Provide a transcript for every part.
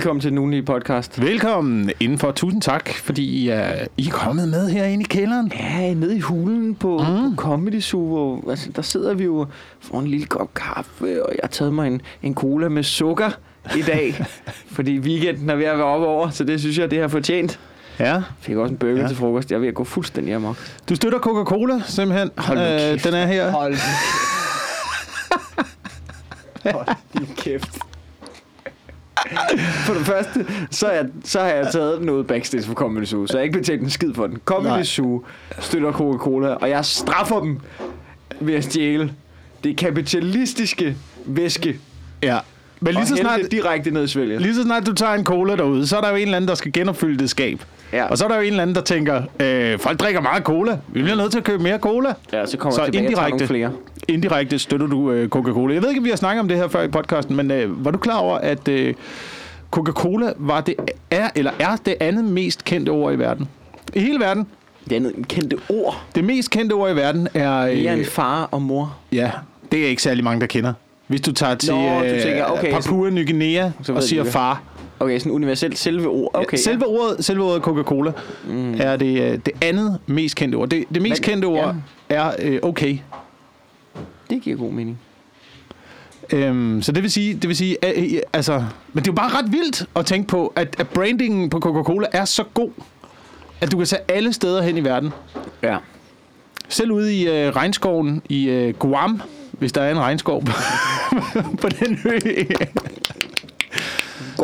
Velkommen til den ugenlige podcast. Velkommen indenfor. Tusind tak, fordi I er, I er kommet med herinde i kælderen. Ja, nede i hulen på, mm. på Comedy Zoo, hvor, altså, der sidder vi jo for en lille kop kaffe, og jeg har taget mig en, en cola med sukker i dag, fordi weekenden er ved at være op over, så det synes jeg, det har fortjent. Ja. Fik også en burger Ja. til frokost. Jeg er ved at gå fuldstændig amok. Du støtter Coca-Cola, simpelthen. Hold Øh, kæft. den er her. Hold. Hold din kæft. For det første, så, er så har jeg taget noget backstage for Comedy Zoo, så jeg ikke betalt en skid for den. Comedy Nej. Zoo støtter Coca-Cola, og jeg straffer dem ved at stjæle det kapitalistiske væske Ja. Men lige så, snart, det direkte ned i svælget. lige så snart du tager en cola derude, så er der jo en eller anden, der skal genopfylde det skab. Ja. Og så er der jo en eller anden, der tænker, øh, folk drikker meget cola. Vi bliver nødt til at købe mere cola. Ja, så kommer Så jeg tilbage og indirekte. nogle flere. Indirekte støtter du øh, Coca-Cola. Jeg ved ikke, om vi har snakket om det her før i podcasten, men øh, var du klar over, at øh, Coca-Cola var det, er, eller er det andet mest kendte ord i verden? I hele verden. Det andet kendte ord. Det mest kendte ord i verden er... Mere Øh, end far og mor. ja, det er ikke særlig mange, der kender. Hvis du tager til Nå, du øh, tænker, okay, Papua Ny Guinea og siger far. Okay, sådan universelt selve ord. Okay, selve, ordet, selve ordet Coca-Cola mm. er det, øh, det andet mest kendte ord. Det, det mest Men- kendte ord er øh, okay. ja. Det giver god mening. Øhm, så det vil sige, det vil sige øh, altså, men det er jo bare ret vildt at tænke på, at, at brandingen på Coca-Cola er så god, at du kan tage alle steder hen i verden. Ja. Selv ude i øh, regnskoven i øh, Guam, hvis der er en regnskov på, på den ø.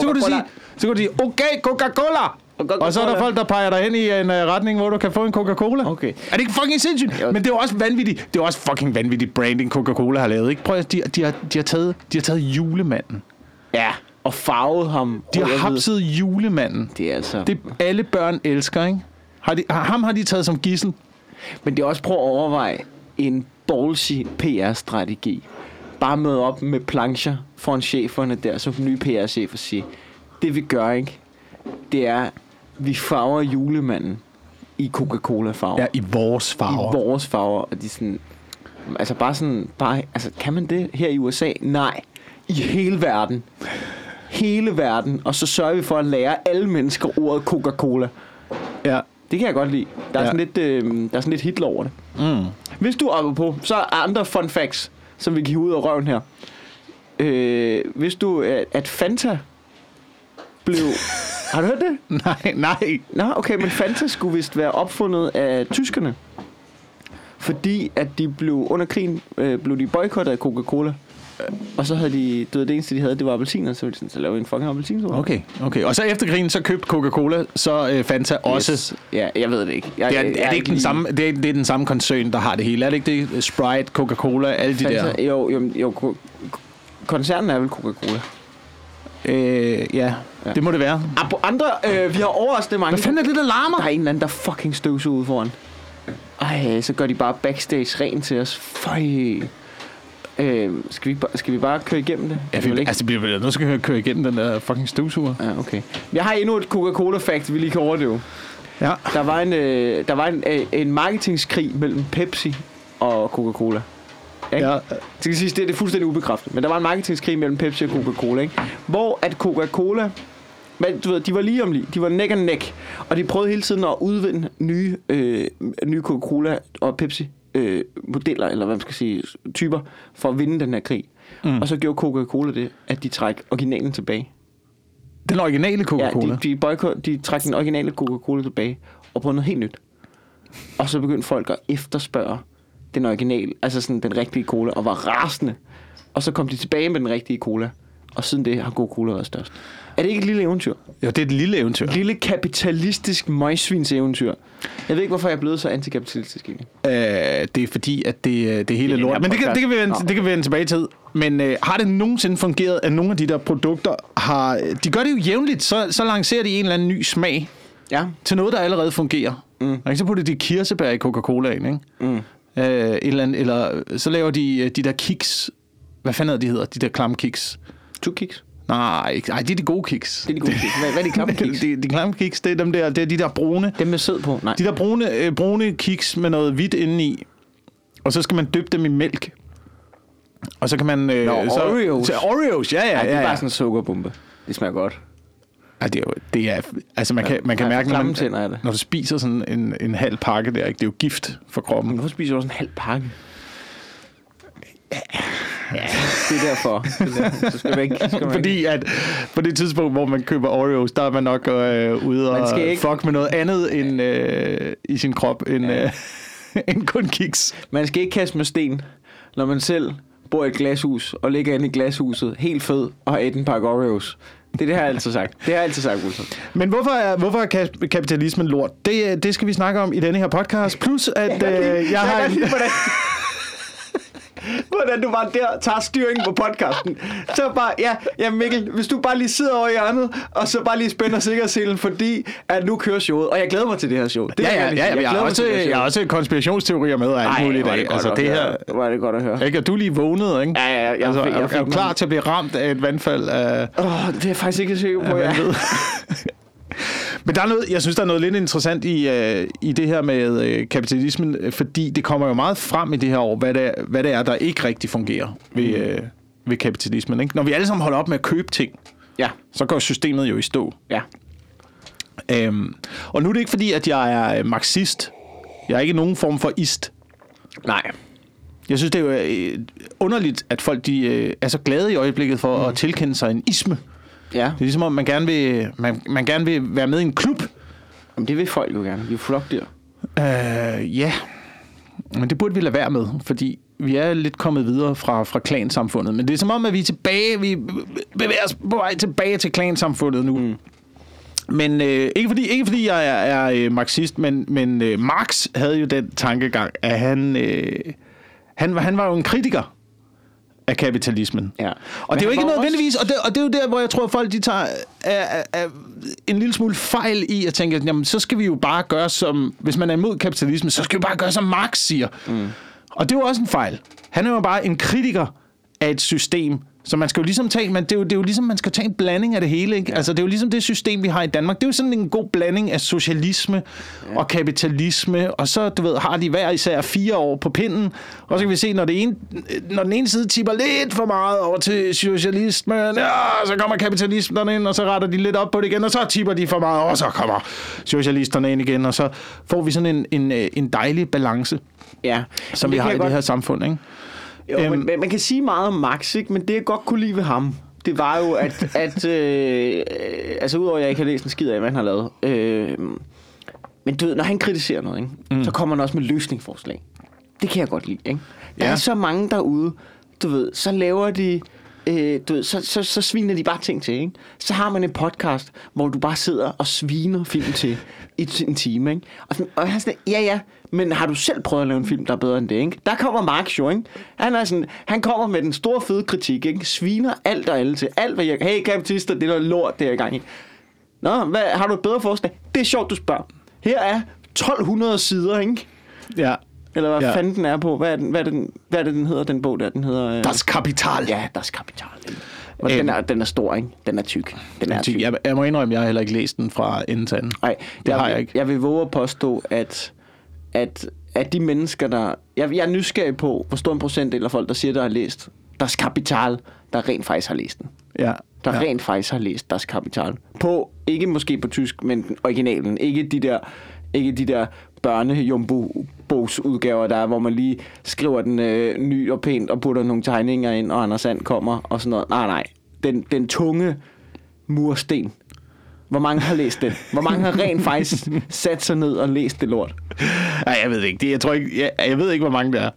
Så kan du sige, så kan du sige, okay, Coca-Cola! Og så er der folk, der peger dig hen i en uh, retning, hvor du kan få en Coca-Cola. Okay. Er det ikke fucking sindssygt? Jo. Men det er også vanvittigt. Det er også fucking vanvittigt branding, Coca-Cola har lavet. Ikke? Prøv at, de, de, har, de, har taget, de har taget julemanden. Ja, og farvet ham. De har hapset julemanden. Det er altså... Det alle børn elsker, ikke? Har de, ham har de taget som gissel. Men det er også prøv at overveje en ballsy PR-strategi. Bare møde op med plancher foran cheferne der, som nye PR-chefer siger. Det vi gør, ikke? Det er, vi farver julemanden i Coca-Cola-farver. Ja, i vores I farver. vores farver. Og de sådan... Altså bare sådan... Bare, altså kan man det her i USA? Nej. I hele verden. Hele verden. Og så sørger vi for at lære alle mennesker ordet Coca-Cola. Ja. Det kan jeg godt lide. Der er, Ja. sådan, lidt, øh, der er sådan lidt Hitler over det. Mm. Hvis du er på, så er andre fun facts, som vi kan ud af røven her. Øh, hvis du, at Fanta blev... har du hørt det? Nej, nej. Nå, okay, men Fanta skulle vist være opfundet af tyskerne. Fordi at de blev under krigen, øh, blev de boykottet af Coca-Cola. Øh, Og så havde de, du ved, det eneste de havde, det var appelsiner, så ville de sådan, så lavede en fucking appelsinsoda. Okay, okay. Og så efter krigen, så købte Coca-Cola, så øh, Fanta også. Yes. Ja, jeg ved det ikke. Jeg, Det er, jeg, er det ikke den lige- samme, det er, det er den samme koncern, der har det hele. Er det ikke det? Sprite, Coca-Cola, alle de Fanta, der. jo, jo, jo, ko- koncernen er vel Coca-Cola. Øh, ja, Ja. det må det være. På andre, øh, vi har overraskende mange. Hvad fanden er det, der larmer? Der er en eller anden, der fucking støvsuger ude foran. Ej, så gør de bare backstage rent til os. Føj. Øh, skal, vi, skal vi bare køre igennem det? Ja, Det vi, ikke- altså, vi bliver nødt til at køre igennem den der fucking støvsuger. Ja, okay. Jeg har endnu et Coca-Cola-fact, vi lige kan overdøve. Ja. Der var en, øh, der var en, øh, en marketingskrig mellem Pepsi og Coca-Cola. Ikke? Ja. Det skal siges, det, det er fuldstændig ubekræftet. Men der var en marketingskrig mellem Pepsi og Coca-Cola, ikke? Hvor at Coca-Cola... Men du ved, de var lige om lige. De var neck and neck. Og de prøvede hele tiden at udvinde nye, øh, nye Coca-Cola og Pepsi øh, modeller, eller hvad man skal sige, typer, for at vinde den her krig. Mm. Og så gjorde Coca-Cola det, at de træk originalen tilbage. Den originale Coca-Cola. Ja, de, de, boykot, de trak den originale Coca-Cola tilbage og prøvede noget helt nyt. Og så begyndte folk at efterspørge den originale, altså sådan den rigtige cola, og var rasende. Og så kom de tilbage med den rigtige cola. Og siden det har Coca-Cola været størst. Er det ikke et lille eventyr? Jo, det er et lille eventyr. Et lille kapitalistisk møgsvins eventyr. Jeg ved ikke, hvorfor jeg er blevet så antikapitalistisk egentlig. Øh, det er fordi, at det, øh, det er hele den her lort. Men det kan, det, kan vi vende, det kan vi vende tilbage til. Men øh, har det nogensinde fungeret, at nogle af de der produkter har... De gør det jo jævnligt, så, så lancerer de en eller anden ny smag Ja. til noget, der allerede fungerer. Mm. Og så putter de kirsebær i Coca-Colaen, ikke? Mm. Øh, eller, eller så laver de øh, de der kiks. Hvad fanden er det, de hedder? De der klamme kiks. To kiks. Nej, ikke- nej, det er de gode kiks. Det er de gode kiks. Hvad, hvad er de klamme kiks? de, de klamme kiks, det er dem der, det er de der brune. Dem med sød på? Nej. De der brune, øh, brune kiks med noget hvidt indeni. Og så skal man dyppe dem i mælk. Og så kan man... Øh, Nå, så, Oreos. Så, Oreos, ja, ja, Nej, det ja. er ja. bare sådan en sukkerbombe. Det smager godt. Ej, det er jo, det er, altså man kan, man kan Ja, mærke, når, man, tænder det. når du spiser sådan en, en halv pakke der, ikke? det er jo gift for kroppen. Hvorfor spiser du også en halv pakke? Ja, det er derfor. Er. Så skal du ikke... Så skal man ikke. Fordi at på det tidspunkt, hvor man køber Oreos, der er man nok øh, ude Man og ikke- fuck med noget andet end, øh, i sin krop, end, Ja. øh, end kun kiks. Man skal ikke kaste med sten, når man selv bor i et glashus og ligger inde i glashuset helt fed og har et en pakke Oreos. Det er det, har jeg altid sagt. Det har jeg altid sagt, Wilson. Men hvorfor er, hvorfor er ka- kapitalismen lort? Det, øh, det skal vi snakke om i denne her podcast. Plus, at øh, jeg har... kan en- hvordan, du bare der tager styringen på podcasten. Så bare, ja, ja Mikkel, hvis du bare lige sidder over i hjørnet, og så bare lige spænder sikkerhedsselen, fordi at nu kører showet. Og jeg glæder mig til det her show. Det Ja, ja, ja, ja, jeg, har glæder mig også, jeg har også konspirationsteorier med og alt muligt. det Altså, at det her... Er det godt at høre. Ikke? Og du lige vågnet, ikke? Ja, ja, jeg altså, fik- jeg er, er du klar til at blive ramt af et vandfald af... Åh, det er jeg faktisk ikke sikker på, man ved. Men der er noget, jeg synes, der er noget lidt interessant i, øh, i det her med øh, kapitalismen, øh, fordi det kommer jo meget frem i det her år, hvad det er, hvad det er der ikke rigtig fungerer ved, øh, ved kapitalismen. Ikke? Når vi alle sammen holder op med at købe ting, Ja, så går systemet jo i stå. ja. Øhm, og nu er det ikke fordi, at jeg er øh, marxist. Jeg er ikke nogen form for ist. Nej. Jeg synes, det er jo øh, underligt, at folk de, øh, er så glade i øjeblikket for mm. at tilkende sig en isme. Ja, Det er ligesom om, man gerne vil, man, man gerne vil være med i en klub. Jamen, det vil folk jo gerne. Vi er flokdyr. Øh, ja, men det burde vi lade være med, fordi vi er lidt kommet videre fra, fra klansamfundet. Men det er som om, at vi er tilbage, vi bevæger os på vej tilbage til klansamfundet nu. Mm. Men øh, ikke, fordi, ikke fordi jeg er, er øh, marxist, men, men øh, Marx havde jo den tankegang, at han, øh, han, var- han var jo en kritiker af kapitalismen. Ja. Og Men det er jo ikke nødvendigvis, og det, og det er jo der, hvor jeg tror, at folk de tager er, er, er en lille smule fejl i at tænke, jamen så skal vi jo bare gøre som, hvis man er imod kapitalisme, så skal vi bare gøre som Marx siger. Mm. Og det er jo også en fejl. Han er jo bare en kritiker af et system, så man skal jo ligesom tage, men det er jo, det er jo ligesom, man skal tage en blanding af det hele. Ikke? Ja. Altså, det er jo ligesom det system, vi har i Danmark. Det er jo sådan en god blanding af socialisme ja. og kapitalisme, og så, du ved, har de hver især fire år på pinden, og så kan vi se, når, det ene, når den ene side tipper lidt for meget over til socialismen, ja, så kommer kapitalisterne ind, og så retter de lidt op på det igen, og så tipper de for meget, og så kommer socialisterne ind igen, og så får vi sådan en, en, øh, en dejlig balance, Ja. som vi har i jeg det her samfund. Ikke? Jo, Øhm. men, man kan sige meget om Max, ikke? men det jeg godt kunne lide ved ham, det var jo, at, at øh, altså udover at jeg ikke har læst en skid af, hvad han har lavet, øh, men du ved, når han kritiserer noget, ikke? Mm. så kommer han også med løsningsforslag. Det kan jeg godt lide. Ikke? Der Ja. er så mange derude, du ved, så laver de, øh, du ved, så, så, så sviner de bare ting til. Ikke? Så har man en podcast, hvor du bare sidder og sviner film til i en time. Ikke? Og, sådan, og han sådan, ja ja, men har du selv prøvet at lave en film, der er bedre end det? Ikke? Der kommer Mark jo, ikke? Han, er sådan, han kommer med den store fede kritik, ikke? sviner alt og alle til. Alt, hvad jeg... Hey, kapitalister, det er noget lort, det er i gang i. Nå, hvad, har du et bedre forslag? Det er sjovt, du spørger. Her er 1200 sider, ikke? Ja. Eller hvad Ja. fanden den er på? Hvad er, den, hvad, er den, hvad er det, den hedder, den bog der? Den hedder... Øh... Das Kapital. Ja, Das Kapital. Og Øhm. den, er, den er stor, ikke? Den er tyk. Den er tyk. Jeg, jeg må indrømme, at jeg har heller ikke læst den fra ende til anden. Nej, det har jeg ikke. Jeg vil våge at påstå, at, at, at de mennesker, der... Jeg, jeg er nysgerrig på, hvor stor en procentdel af folk, der siger, der har læst Das Kapital, der rent faktisk har læst den. Ja. Der ja. rent faktisk har læst Das Kapital. På, ikke måske på tysk, men originalen. Ikke de der, ikke de der børnejumbo-bogsudgaver, der er, hvor man lige skriver den øh, ny og pænt og putter nogle tegninger ind, og Anders Sand kommer og sådan noget. Nej, nej. Den, den tunge mursten. Hvor mange har læst den? Hvor mange har rent faktisk sat sig ned og læst det lort? Nej, jeg ved ikke. Det, jeg, tror ikke jeg, jeg ved ikke, hvor mange det er.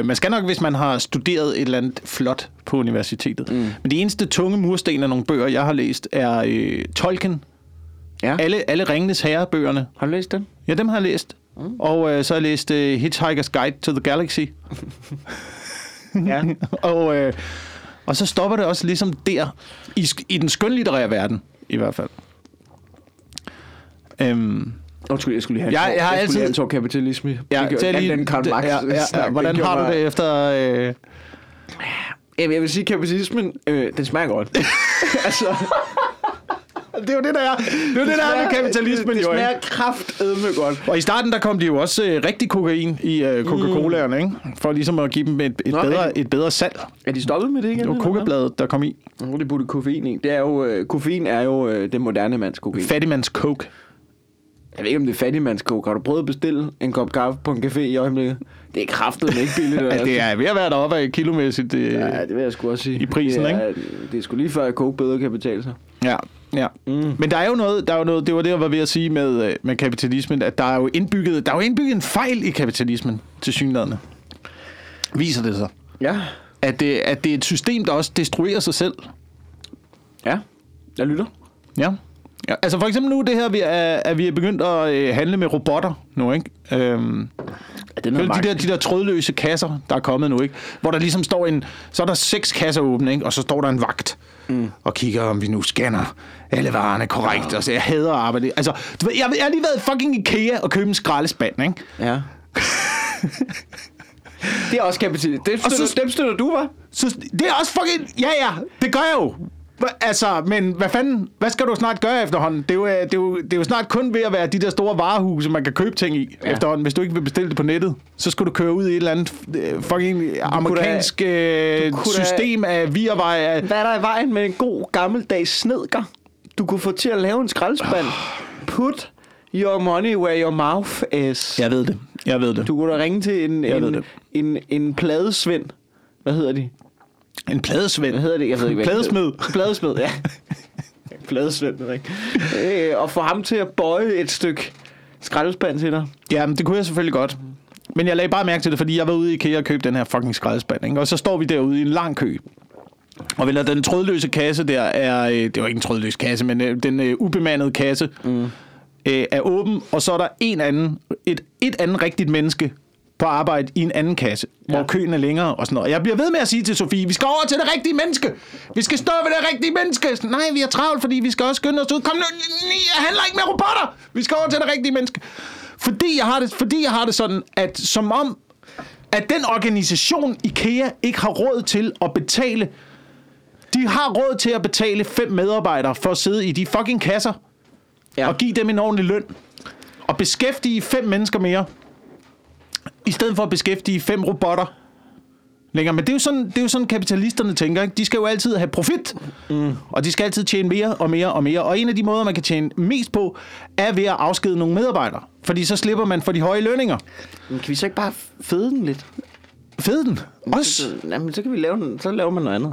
Uh, man skal nok, hvis man har studeret et eller andet flot på universitetet. Mm. Men de eneste tunge mursten af nogle bøger, jeg har læst, er uh, Tolkien. Ja. Alle, alle Ringenes Herre-bøgerne. Har du læst den? Ja, dem har jeg læst. Mm. Og uh, så har jeg læst uh, Hitchhiker's Guide to the Galaxy. Ja. og, uh, og så stopper det også ligesom der, i, i den skønlitterære verden, i hvert fald. Um, Undskyld, jeg skulle lige have Jeg- tår- jeg har skulle altid- have en tår kapitalisme. ja, Det al lige, den Karl Marx ja, ja, ja, hvordan har du det mig- efter... Uh, Jamen, jeg vil sige, kapitalismen, øh, den smager godt. altså, Det er jo det, der er, det er, jo det, der er med kapitalismen, det, smager kraftedme godt. Og i starten, der kom de jo også øh, rigtig kokain i øh, Coca-Cola'erne, ikke? For ligesom at give dem et, et, Nå, bedre, det- et bedre salg. Er de stoppet med det igen? Det var? Coca-bladet, der kom i. Nu er det puttet koffein i. Det er jo, øh, koffein er jo øh, det moderne mands kokain. Fattigmands Coke. Jeg ved ikke, om det er fattigmands coke. Har du prøvet at bestille en kop kaffe på en café i øjeblikket? Det er kraftedeme ikke billigt. Ja, det er ved at være deroppe af kilomæssigt. Øh, Ja, det vil jeg sgu også sige. I prisen, det er, Det er sgu lige før, at coke bedre kan betale sig. Ja, ja. Mm. Men der er jo noget, der er jo noget, det var det, jeg var ved at sige med, øh, med kapitalismen, at der er jo indbygget, der er jo indbygget en fejl i kapitalismen, til synlædende. Viser det sig. Ja. At det, at det er et system, der også destruerer sig selv. Ja. Jeg lytter. Ja. Ja. Altså for eksempel nu det her, vi er, at vi er begyndt at øh, handle med robotter nu, ikke? Øhm, Ja, det er Følg de der, de der trådløse kasser, der er kommet nu, ikke? Hvor der ligesom står en... Så er der seks kasser åbne, ikke? Og så står der en vagt mm. og kigger, om vi nu scanner alle varerne korrekt. Og så jeg hader at arbejde. Altså, du ved, jeg, jeg har lige været fucking Ikea og købt en skraldespand, ikke? Ja. det er også kapital. Dem støtter, så- dem støtter du, hva'? Så det er også fucking... Ja, ja, det gør jeg jo. Altså, men hvad fanden, hvad skal du snart gøre efterhånden? Det er, jo, øh, det, er jo, det er jo snart kun ved at være de der store varehuse, man kan købe ting i ja. efterhånden. Hvis du ikke vil bestille det på nettet, så skal du køre ud i et eller andet øh, fucking amerikansk øh, kunne da- system af virvej af... Hvad er der i vejen med en god gammeldags snedker? Du kunne få til at lave en skraldespand. Put your money where your mouth is. Jeg ved det. Jeg ved det. Du kunne da ringe til en, Jeg en, det. en, en pladesvend. Hvad hedder de? En pladesvend. Hvad hedder det? Jeg ved ikke, hvad Pladesmed. Pladesmed, ja. Pladesvend, rigtigt. Øh, og få ham til at bøje et stykke skraldespand til dig. Ja, men det kunne jeg selvfølgelig godt. Men jeg lagde bare mærke til det, fordi jeg var ude i IKEA og købte den her fucking skraldespand. Ikke? Og så står vi derude i en lang kø. Og vel, den trådløse kasse der er... Øh, det var ikke en trådløs kasse, men øh, den øh, ubemandede kasse mm. øh, er åben. Og så er der en anden, et, et andet rigtigt menneske på arbejde i en anden kasse, ja. hvor køen er længere og sådan noget. Og jeg bliver ved med at sige til Sofie, vi skal over til det rigtige menneske. Vi skal stå ved det rigtige menneske. Sådan, Nej, vi er travlt, fordi vi skal også skynde os ud. Kom nu, jeg handler ikke med robotter. Vi skal over til det rigtige menneske. Fordi jeg har det, fordi jeg har det sådan, at som om, at den organisation IKEA ikke har råd til at betale de har råd til at betale fem medarbejdere for at sidde i de fucking kasser ja. og give dem en ordentlig løn. Og beskæftige fem mennesker mere. I stedet for at beskæftige fem robotter længere. Men det er jo sådan, det er jo sådan kapitalisterne tænker. Ikke? De skal jo altid have profit. Mm. Og de skal altid tjene mere og mere og mere. Og en af de måder, man kan tjene mest på, er ved at afskede nogle medarbejdere. Fordi så slipper man for de høje lønninger. Men kan vi så ikke bare fede den lidt? Fed den. Også. Så, jamen, så kan vi lave den, så laver man noget andet.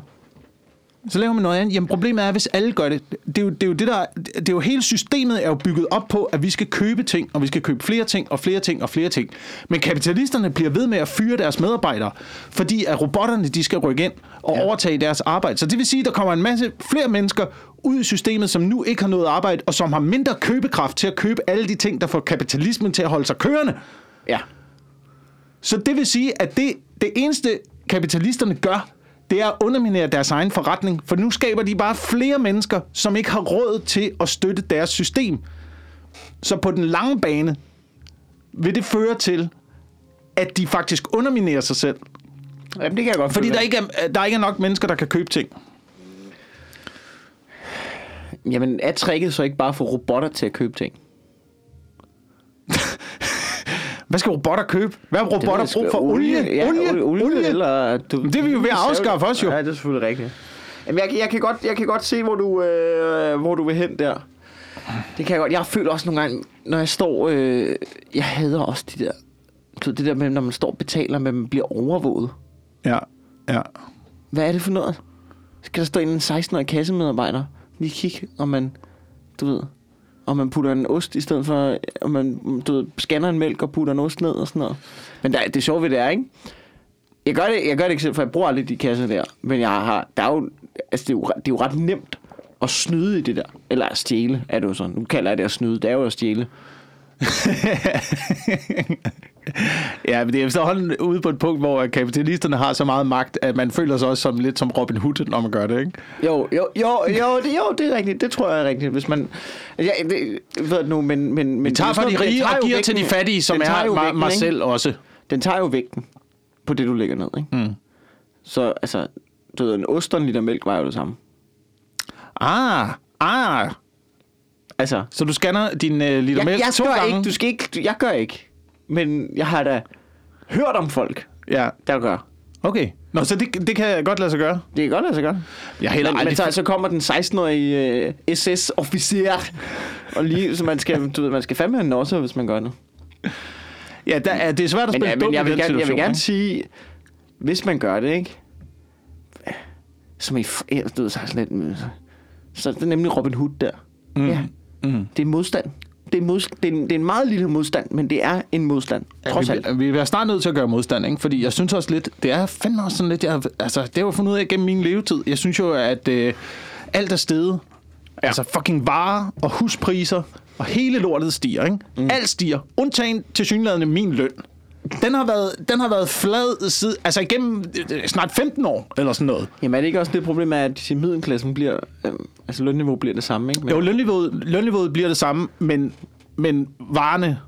Så laver man noget andet. Jamen problemet er, hvis alle gør det. Det er jo, det er jo det der, det er jo hele systemet er jo bygget op på, at vi skal købe ting, og vi skal købe flere ting, og flere ting, og flere ting. Men kapitalisterne bliver ved med at fyre deres medarbejdere, fordi at robotterne, de skal rykke ind og ja. overtage deres arbejde. Så det vil sige, at der kommer en masse flere mennesker ud i systemet, som nu ikke har noget arbejde, og som har mindre købekraft til at købe alle de ting, der får kapitalismen til at holde sig kørende. Ja. Så det vil sige, at det, det eneste kapitalisterne gør, det er at underminere deres egen forretning, for nu skaber de bare flere mennesker, som ikke har råd til at støtte deres system. Så på den lange bane vil det føre til, at de faktisk underminerer sig selv. Jamen, det kan jeg godt Fordi der ikke, er, der ikke er nok mennesker, der kan købe ting. Jamen, er tricket så ikke bare for robotter til at købe ting? Hvad skal robotter købe? Hvad har robotter brug for? da. Olie? Ja, olie? olie, olie, olie? eller... Du, Det er vi jo ved at afskaffe også, jo. Ja, det er selvfølgelig rigtigt. Jamen, jeg, jeg, kan godt, jeg kan godt se, hvor du, øh, hvor du vil hen der. Det kan jeg godt. Jeg føler også nogle gange, når jeg står... Øh, jeg hader også de der... Det der med, når man står og betaler, men man bliver overvåget. Ja, ja. Hvad er det for noget? Skal der stå en 16-årig kassemedarbejder? Lige kigge, om man... Du ved... Om man putter en ost i stedet for... Om man du ved, scanner en mælk og putter en ost ned og sådan noget. Men der, det sjove ved det er, ikke? Jeg gør det, jeg gør det ikke selv, for jeg bruger aldrig de kasser der. Men jeg har... Der er jo, altså det, er jo, det er jo ret nemt at snyde i det der. Eller at stjæle, er det jo sådan. Nu kalder jeg det at snyde. Det er jo at stjæle. Ja, men det er efterhånden ude på et punkt, hvor kapitalisterne har så meget magt, at man føler sig også som lidt som Robin Hood, når man gør det, ikke? Jo, jo, jo, jo, det, jo, det er rigtigt. Det tror jeg er rigtigt. Hvis man... Jeg, det, ved det nu, men... men, men tager er fra de rige og giver til de fattige, som er jo mig, vægten, mig selv også. Den tager jo vægten på det, du lægger ned, ikke? Mm. Så altså, du ved, en ost og en liter mælk var jo det samme. Ah, ah. Altså, Så du scanner din øh, liter jeg, mælk jeg to gør gange? ikke, du skal ikke, du- jeg gør ikke. Men jeg har da hørt om folk, Ja, der gør. okay. Nå, så det, det kan godt lade sig gøre. Det kan godt lade sig gøre. Jeg heller Men, aldrig... men så, så kommer den 16-årige uh, SS-officer, og lige, så man skal, du ved, man skal fandme have også, hvis man gør det. Ja, der er, det er svært at Men, spille ja, dum men jeg, vil gerne, jeg vil gerne sige, hvis man gør det, ikke? Som i, ja, du ved, så er sådan lidt, så er det nemlig Robin Hood der. Mm. Ja. Mm. Det er modstand. Det er, mod, det, er en, det er en meget lille modstand, men det er en modstand, trods alt. Vi, vi er snart nødt til at gøre modstand, ikke? Fordi jeg synes også lidt, det er fandme også sådan lidt, jeg, altså det har jeg fundet ud af gennem min levetid. Jeg synes jo, at øh, alt er steget. Ja. Altså fucking varer og huspriser og hele lortet stiger, ikke? Mm. Alt stiger, undtagen til synligheden min løn. Den har været, den har været flad siden, altså igennem øh, snart 15 år, eller sådan noget. Jamen er det ikke også det problem, at middelklassen bliver, øh, altså lønniveau bliver det samme, ikke? Men, Jo, lønniveauet, lønniveauet bliver det samme, men, men varerne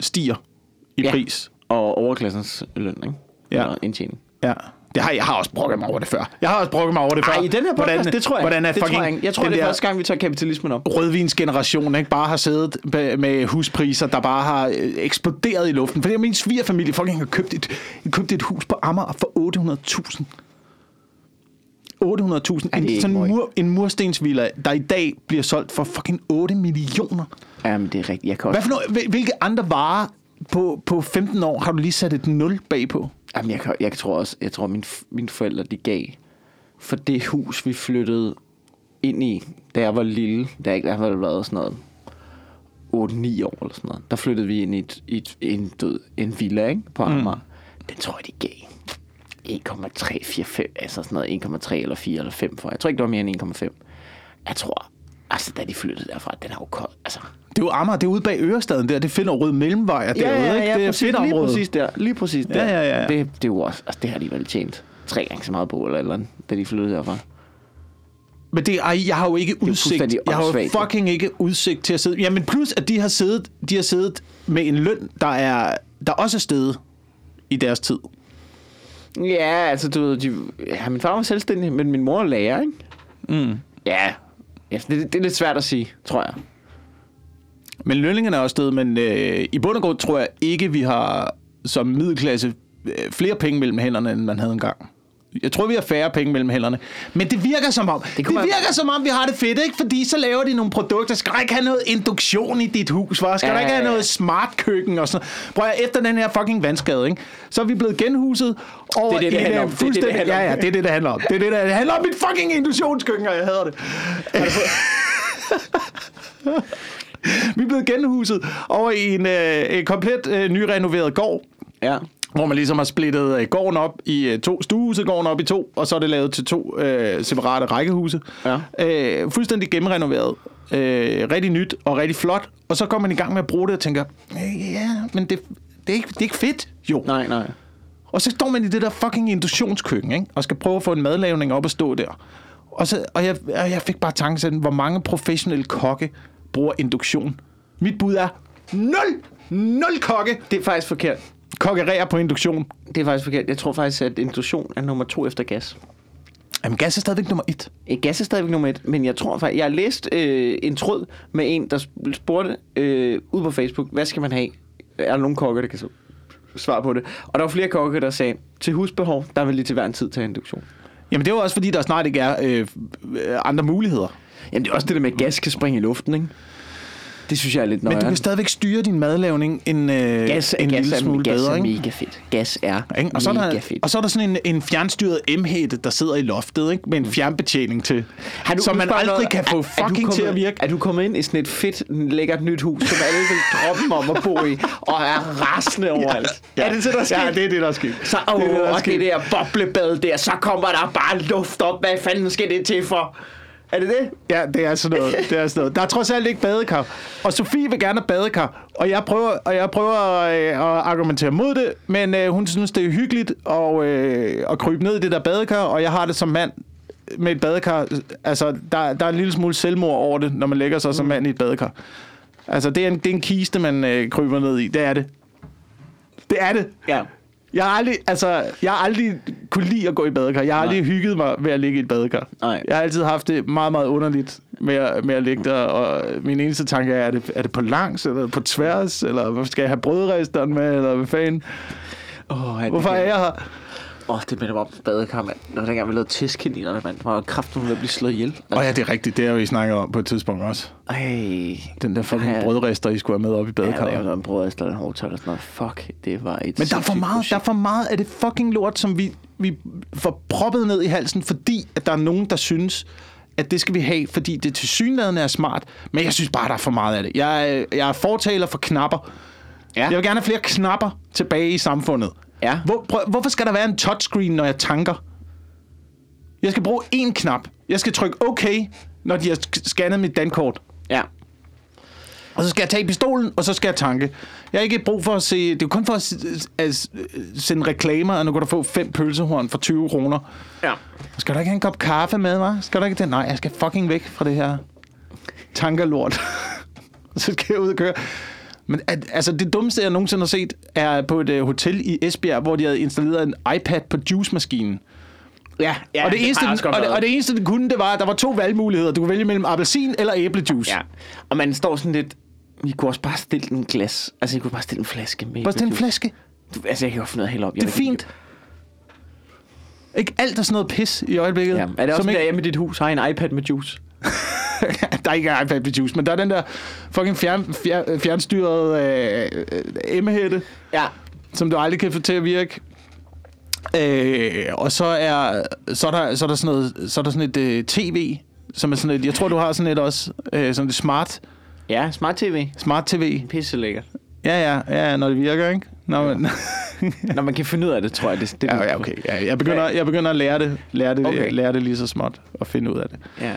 stiger i Ja. pris. Og overklassens løn, ikke? Ja. Eller indtjening. Ja. Det har, jeg har også brokket mig over det før. Jeg har også brokket mig over det før. Ej, i den her podcast, det tror jeg Hvordan er det tror fucking jeg, ikke. jeg tror, det er første gang, vi tager kapitalismen op. rødvinsgeneration ikke bare har siddet med- med huspriser, der bare har øh, eksploderet i luften. Fordi min svigerfamilie fucking har købt et, købt et hus på Amager for 800.000. 800.000. Er det En, sådan mur, en murstensvilla, der i dag bliver solgt for fucking 8 millioner. Jamen, det er rigtigt. Jeg kan Hvad også... for noget, hvil- hvilke andre varer på, på 15 år har du lige sat et 0 bagpå? Jamen, jeg, kan, jeg tror også, jeg tror, mine, mine forældre, de gav for det hus, vi flyttede ind i, da jeg var lille, da jeg ikke har været sådan noget 8-9 år eller sådan noget, der flyttede vi ind i et, et, en, død, en villa, ikke, på Amager. Mm. Den tror jeg, de gav 1,3, 4, 5, altså sådan noget 1,3 eller 4 eller 5 for. Jeg tror ikke, det var mere end 1,5. Jeg tror, altså da de flyttede derfra, den har jo koldt, altså... Det er jo Amager, det er ude bag Ørestaden der. Det finder rød mellemvej derude, ikke? Det er præcis, fedt lige præcis der. Lige præcis der. Ja, ja, ja. Det, det er jo også, altså det har de vel tjent tre gange så meget på, eller eller andet, da de flyttede derfra. Men det, ej, jeg har jo ikke udsigt. Jeg har jo fucking ikke udsigt til at sidde. Jamen plus, at de har siddet, de har siddet med en løn, der er der også er steget i deres tid. Ja, altså du ved, de, ja, min far var selvstændig, men min mor er lærer, ikke? Mm. Ja, ja det, det er lidt svært at sige, tror jeg. Men lønningerne er også steget, men øh, i bund og grund tror jeg ikke, vi har som middelklasse øh, flere penge mellem hænderne, end man havde engang. Jeg tror, vi har færre penge mellem hænderne. Men det virker som om, det, det virker som om, vi har det fedt, ikke? Fordi så laver de nogle produkter. Skal der ikke have noget induktion i dit hus, var? Skal Ja, der ikke have noget smart køkken og sådan Prøv at, efter den her fucking vandskade, ikke? Så er vi blevet genhuset over Det er det, det handler om. Det er det, det handler om. Ja, ja, det er det, det handler om. Det er det, det handler om mit fucking induktionskøkken, og jeg hader det. vi er blevet genhuset over i en, øh, en komplet øh, nyrenoveret gård, Ja. Hvor man ligesom har splittet øh, gården op i øh, to, stuehuset gården op i to, og så er det lavet til to øh, separate rækkehuse. Ja. Øh, fuldstændig gennemrenoveret. Øh, rigtig nyt og rigtig flot. Og så kommer man i gang med at bruge det og tænker, øh, ja, men det, det, er ikke, det er ikke fedt, jo. Nej, nej. Og så står man i det der fucking induktionskøkken, ikke? Og skal prøve at få en madlavning op at stå der. Og, så, og, jeg, og jeg fik bare tanken hvor mange professionelle kokke bruger induktion. Mit bud er nul! Nul kokke Det er faktisk forkert. Kokkererer på induktion. Det er faktisk forkert. Jeg tror faktisk, at induktion er nummer to efter gas. Jamen, gas er stadigvæk nummer et. Eh, Gas er stadigvæk nummer et, men jeg tror faktisk, jeg har læst øh, en tråd med en, der sp- spurgte øh, ud på Facebook, hvad skal man have? Er der nogen kokke, der kan svare på det? Og der var flere kokke, der sagde, til husbehov, der vil lige til hver en tid tage induktion. Jamen, det jo også, fordi der snart ikke er øh, andre muligheder. Jamen det er også det der med, at gas kan springe i luften, ikke? Det synes jeg er lidt Men du kan stadigvæk styre din madlavning en, øh, Gas, en gas, lille er, smule gas bedre, er ikke? mega fedt. Gas er Ikke? Og, så er mega der, fedt. og så er der sådan en, en fjernstyret M-hætte, der sidder i loftet, ikke? med en fjernbetjening til, Har som nu man aldrig noget, kan få er- er du fucking til kommet- at virke. Er du kommet ind i sådan et fedt, lækkert nyt hus, som alle vil drømme om at bo i, og er rasende overalt? Ja. Er det det, der er sket? Ja, det er det, der er sket. Så, Det er åh, det, der er og det der boblebad der, så kommer der bare luft op. Hvad fanden skal det til for? Er det det? Ja, det er sådan noget. Det er sådan noget. Der er trods alt ikke badekar. Og Sofie vil gerne have badekar. Og jeg prøver, og jeg prøver øh, at argumentere mod det, men øh, hun synes, det er hyggeligt at, øh, at krybe ned i det der badekar, og jeg har det som mand med et badekar. Altså, der, der er en lille smule selvmord over det, når man lægger sig som mand i et badekar. Altså, det er en, det er en kiste, man øh, kryber ned i. Det er det. Det er det. Ja. Jeg har aldrig, altså, jeg har aldrig kunne lide at gå i badekar. Jeg har aldrig hygget mig ved at ligge i et badekar. Nej. Jeg har altid haft det meget, meget underligt med, at- med at ligge der, og min eneste tanke er, er det, er det på langs, eller på tværs, eller skal jeg have brødresteren med, eller hvad fanden? Oh, Hvorfor er jeg her? Åh, oh, det minder mig om badekar, mand. Når dengang vi lavede testkaninerne, mand. Var kraften ved at blive slået ihjel. Åh oh, ja, det er rigtigt. Det har vi snakket om på et tidspunkt også. Ej. Den der fucking Ja. brødrester, I skulle have med op i Ja, badekarret. jeg var en brød efter en hårdtøj og sådan noget. Fuck, det var et Men der er, for meget, projekt. der er for meget af det fucking lort, som vi, vi får proppet ned i halsen, fordi at der er nogen, der synes, at det skal vi have, fordi det til synligheden er smart. Men jeg synes bare, der er for meget af det. Jeg, jeg er fortaler for knapper. Ja. Jeg vil gerne have flere knapper tilbage i samfundet. Ja. Hvor, prøv, hvorfor skal der være en touchscreen, når jeg tanker? Jeg skal bruge én knap. Jeg skal trykke OK, når de har scannet mit dankort. Ja. Og så skal jeg tage pistolen, og så skal jeg tanke. Jeg har ikke brug for at se... Det er kun for at, at sende reklamer, og nu kan du få fem pølsehorn for 20 kroner. Ja. Skal du ikke have en kop kaffe med mig? Skal du ikke det? Nej, jeg skal fucking væk fra det her tankerlort. så skal jeg ud og køre. Men at, altså, det dummeste, jeg nogensinde har set, er på et uh, hotel i Esbjerg, hvor de havde installeret en iPad på juicemaskinen. Ja, ja og, det eneste, den, godt og, det, og det eneste, det kunne, det var, at der var to valgmuligheder. Du kunne vælge mellem appelsin eller æblejuice. Ja. Og man står sådan lidt... Vi kunne også bare stille en glas. Altså, I kunne bare stille en flaske med. Bare sådan en flaske. Du, altså, jeg kan godt finde at hælde op. Jeg Det er fint. Ikke alt er sådan noget pis i øjeblikket. Ja. Er det også som der ikke, hjemme i dit hus har en iPad med juice? der er ikke en iPad juice, men der er den der fucking fjern, fjern, fjernstyrede øh, emmehætte, Ja. som du aldrig kan få til at virke. Øh, og så er, så er der, så er der sådan noget, så er der sådan et øh, tv, som er sådan et, jeg tror du har sådan et også, øh, sådan et smart, Ja, smart tv. smart tv. Pisse lækkert. Ja, ja, ja, når det virker, ikke? Når man, Når man kan finde ud af det, tror jeg. Det, det ja, ja, okay. Ja, jeg, begynder, jeg begynder at lære det, lære det, okay. lære det lige så småt og finde ud af det. Ja.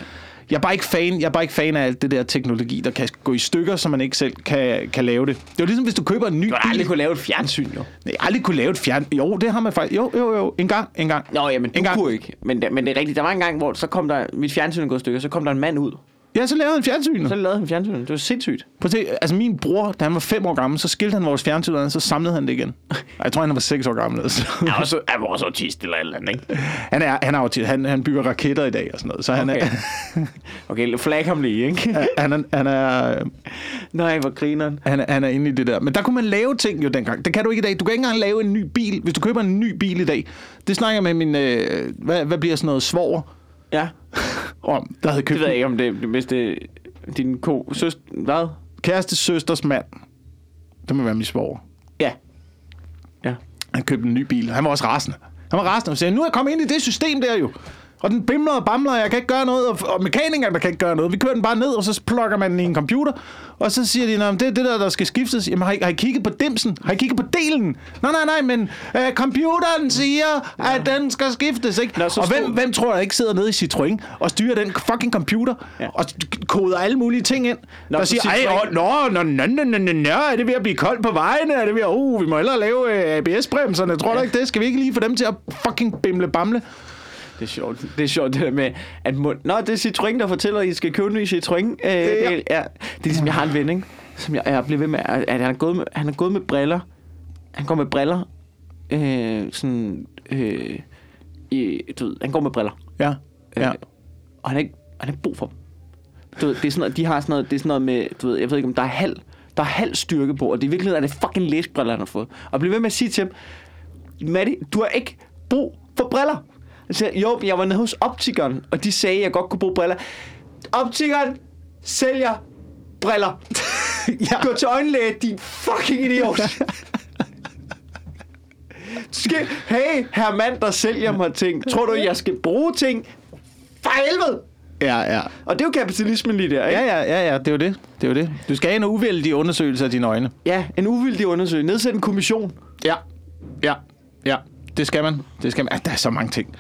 Jeg er bare ikke fan, jeg er bare ikke fan af alt det der teknologi, der kan gå i stykker, så man ikke selv kan, kan lave det. Det er jo ligesom, hvis du køber en ny Du har aldrig kunne lave et fjernsyn, jo. Nej, aldrig kunne lave et fjern... Jo, det har man faktisk. Jo, jo, jo. En gang, en gang. Nå, jamen, du En gang. kunne ikke. Men, det- men det er rigtigt. Der var en gang, hvor så kom der... Mit fjernsyn er gået i stykker. Så kom der en mand ud. Ja, så lavede han fjernsyn. Så lavede han fjernsyn. Det var sindssygt. Prøv at se, altså min bror, da han var fem år gammel, så skilte han vores fjernsyn, og så samlede han det igen. Jeg tror, han var seks år gammel. Altså. Jeg er også, er vores autist eller et eller andet, ikke? Han, er, han, er autist. han, han bygger raketter i dag og sådan noget. Så han Okay. er, Okay, flag ham lige, ikke? han, er, han, er, Nej, hvor grineren. han, er, han er inde i det der. Men der kunne man lave ting jo dengang. Det kan du ikke i dag. Du kan ikke engang lave en ny bil. Hvis du køber en ny bil i dag, det snakker jeg med min... Øh, hvad, hvad bliver sådan noget svoger Ja, om, der havde købt det ved jeg ikke, om det hvis det din ko, søster, hvad? kæreste søsters mand. Det må være min svoger. Ja. Ja. Han købte en ny bil. Han var også rasende. Han var rasende og sagde, nu er jeg kommet ind i det system der jo. Og den bimler og bamler, og jeg kan ikke gøre noget, og, og mekanikeren, der kan ikke gøre noget. Vi kører den bare ned, og så plukker man den i en computer, og så siger de, "Nå, det er det der, der skal skiftes. Jamen, har I, har I kigget på dimsen? Har I kigget på delen? Nej, nej, nej, men øh, computeren siger, at den skal skiftes, ikke? Nå, og hvem, hvem tror jeg ikke sidder nede i Citroën og styrer den fucking computer, Ja. ja. og koder alle mulige ting ind, Nå, der siger, ej, åh, nå, nå, nå, nå, nå, nå, nå, er det ved at blive koldt på vejene? Er det ved at, uh, vi må hellere lave øh, ABS-bremserne. Tror du ikke det? Skal vi ikke lige få dem til at fucking bimle bamle? Det er sjovt. Det er sjovt, det der med, at... Mund... Nå, det er Citroën, der fortæller, at I skal købe en ny Citroën. Øh, det, er, ja. det er ligesom, jeg har en ven, ikke? Som jeg, jeg bliver ved med, at han er gået med, han er gået med briller. Han går med briller. Øh, sådan... Øh, i, du ved, han går med briller. Ja, ja. Øh, og han har ikke, han har ikke brug for dem. Du ved, det er sådan noget, de har sådan noget, det er sådan noget med, du ved, jeg ved ikke, om der er halv, der er halv styrke på, og det er i virkeligheden er det fucking læsbriller, han har fået. Og bliver ved med at sige til ham, Matti, du har ikke brug for briller. Jeg siger, jo, jeg var nede hos optikeren, og de sagde, at jeg godt kunne bruge briller. Optikeren sælger briller. ja. Gå til øjenlæge, din fucking idiot. Skal, hey, her mand, der sælger mig ting. Tror du, jeg skal bruge ting? For helvede! Ja, ja. Og det er jo kapitalismen lige der, ikke? Ja, ja, ja, ja, det er jo det. Det er jo det. Du skal have en uvældig undersøgelse af dine øjne. ja en uvildig undersøgelse. Nedsæt en kommission. Ja, ja. Det skal man. Det skal man. Ja, der er så mange ting.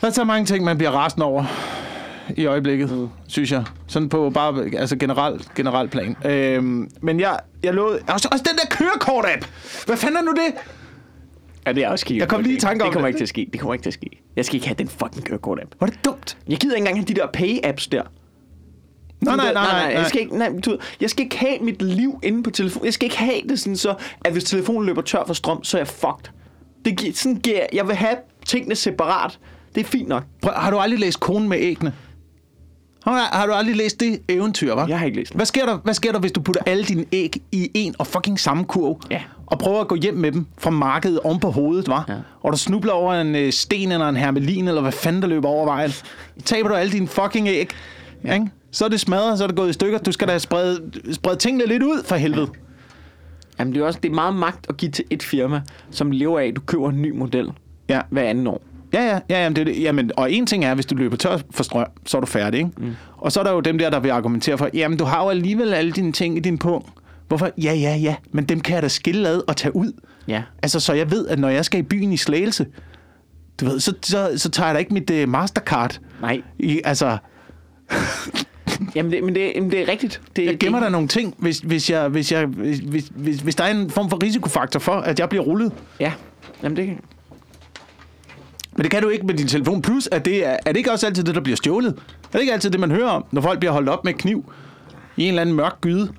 Der er så mange ting, man bliver rasende over i øjeblikket, mm. synes jeg. Sådan på bare altså generelt generel plan. Øhm, men jeg, jeg lovede... Også, også den der kørekort-app! Hvad fanden er nu det? Ja, det er også kigget Jeg kom lige i tanke om Det kommer det. ikke til at ske. Det kommer ikke til at ske. Jeg skal ikke have den fucking kørekort-app. Var det dumt? Jeg gider ikke engang have de der pay-apps der. Nej, nej, ved, nej, nej, Jeg nej. skal, ikke, nej, du jeg skal ikke have mit liv inde på telefon. Jeg skal ikke have det sådan så, at hvis telefonen løber tør for strøm, så er jeg fucked. Det, sådan giver jeg. Vil have tingene separat. Det er fint nok. Prøv, har du aldrig læst Konen med æggene? Har, har du aldrig læst det eventyr, hva'? Jeg har ikke læst den. Hvad sker, der, hvad sker der, hvis du putter alle dine æg i en og fucking samme kurv? Ja. Og prøver at gå hjem med dem fra markedet oven på hovedet, hva'? Ja. Og du snubler over en øh, sten eller en hermelin, eller hvad fanden der løber over vejen. Taber du alle dine fucking æg, ja. ikke? Så er det smadret, så er det gået i stykker. Du skal da sprede, sprede tingene lidt ud, for helvede. Jamen, det er også det er meget magt at give til et firma, som lever af, at du køber en ny model Ja. hver anden år. Ja, ja, ja jamen, det, det. jamen, og en ting er, hvis du løber tør for strøm, så er du færdig, ikke? Mm. Og så er der jo dem der, der vil argumentere for, jamen, du har jo alligevel alle dine ting i din punkt. Hvorfor? Ja, ja, ja, men dem kan jeg da skille ad og tage ud. Ja. Altså, så jeg ved, at når jeg skal i byen i Slagelse, du ved, så, så, så tager jeg da ikke mit uh, Mastercard. Nej. I, altså, Jamen, det, men det, jamen, det er rigtigt. Det, jeg gemmer det, der nogle ting, hvis, hvis, jeg, hvis, jeg, hvis, hvis, hvis, hvis der er en form for risikofaktor for, at jeg bliver rullet. Ja. Jamen, det, Men det kan du ikke med din telefon. Plus, at det er, er det ikke også altid det, der bliver stjålet? Er det ikke altid det, man hører om, når folk bliver holdt op med kniv i en eller anden mørk gyde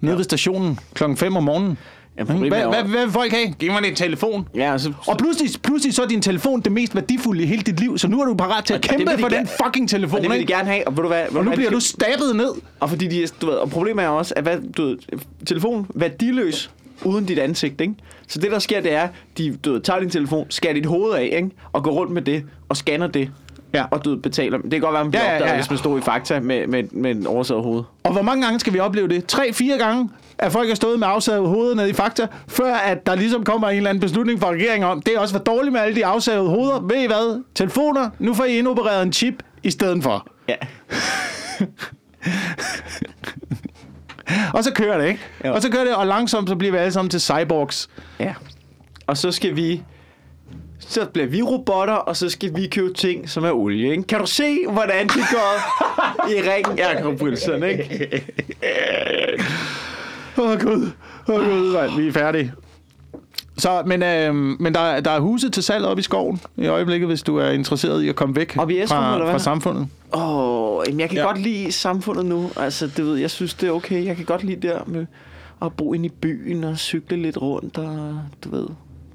nede ved stationen klokken 5 om morgenen? Ja, Hvad, jo- hvad, hvad vil folk have? Giv mig din telefon. ja, så, Og pludselig, pludselig så er din telefon det mest værdifulde i hele dit liv, så nu er du parat til at Og kæmpe de for den gerne- fucking telefon, og det vil de gerne have. Og, ved du hvad, Og nu bliver du stabet ned. Og fordi de, du ved, og problemet er også, at hvad, du ved, telefonen værdiløs uden dit ansigt, ikke? Så det, der sker, det er, de du ved, tager din telefon, skærer dit hoved af, ikke? Og går rundt med det, og scanner det. Ja. Og du betaler. Det kan godt være, man bliver Ja, opdaget, ja, ja. hvis man stod i Fakta med, med, med en oversaget hoved. Og hvor mange gange skal vi opleve det? Tre, fire gange, at folk har stået med afsaget hoveder nede i Fakta, før at der ligesom kommer en eller anden beslutning fra regeringen om, det er også for dårligt med alle de afsagede hoveder. Ved I hvad? Telefoner, nu får I indopereret en chip i stedet for. Ja. Og så kører det, ikke? Jo. Og så kører det, og langsomt så bliver vi alle sammen til cyborgs. ja. Og så skal vi... Så bliver vi robotter, og så skal vi købe ting, som er olie, ikke? Kan du se, hvordan det går i ringen? Ja, Jacob Wilson, ikke? Åh oh, gud, åh oh, gud, mand. vi er færdige. Så, men, øh, men der, der er huse til salg oppe i skoven i øjeblikket, hvis du er interesseret i at komme væk i fra, eller hvad? fra samfundet. Åh, oh, jeg kan Ja. ja. godt lide samfundet nu. Altså, det ved, jeg synes, det er okay. Jeg kan godt lide der med at bo inde i byen og cykle lidt rundt, og du ved,